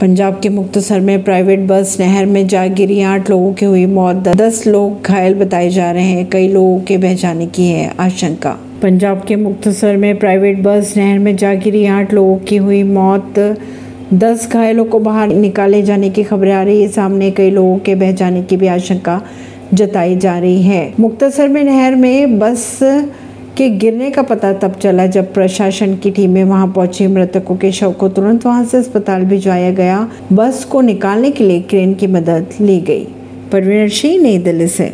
पंजाब के मुक्तसर में private bus नहर में जा गिरी, आठ लोगों की हुई मौत, दस लोग घायल बताए जा रहे हैं, कई लोगों के बह जाने की है आशंका। पंजाब के मुक्तसर में प्राइवेट बस नहर में जा गिरी, आठ लोगों की हुई मौत, दस घायलों को बाहर निकाले जाने की खबरें आ रही है, सामने कई लोगों के बह जाने की भी आशंका जताई जा रही है। मुक्तसर में नहर में बस के गिरने का पता तब चला जब प्रशासन की टीमें वहाँ पहुँची। मृतकों के शव को तुरंत वहाँ से अस्पताल भिजवाया गया। बस को निकालने के लिए क्रेन की मदद ली गई। परवीन सिंह, नई दिल्ली से।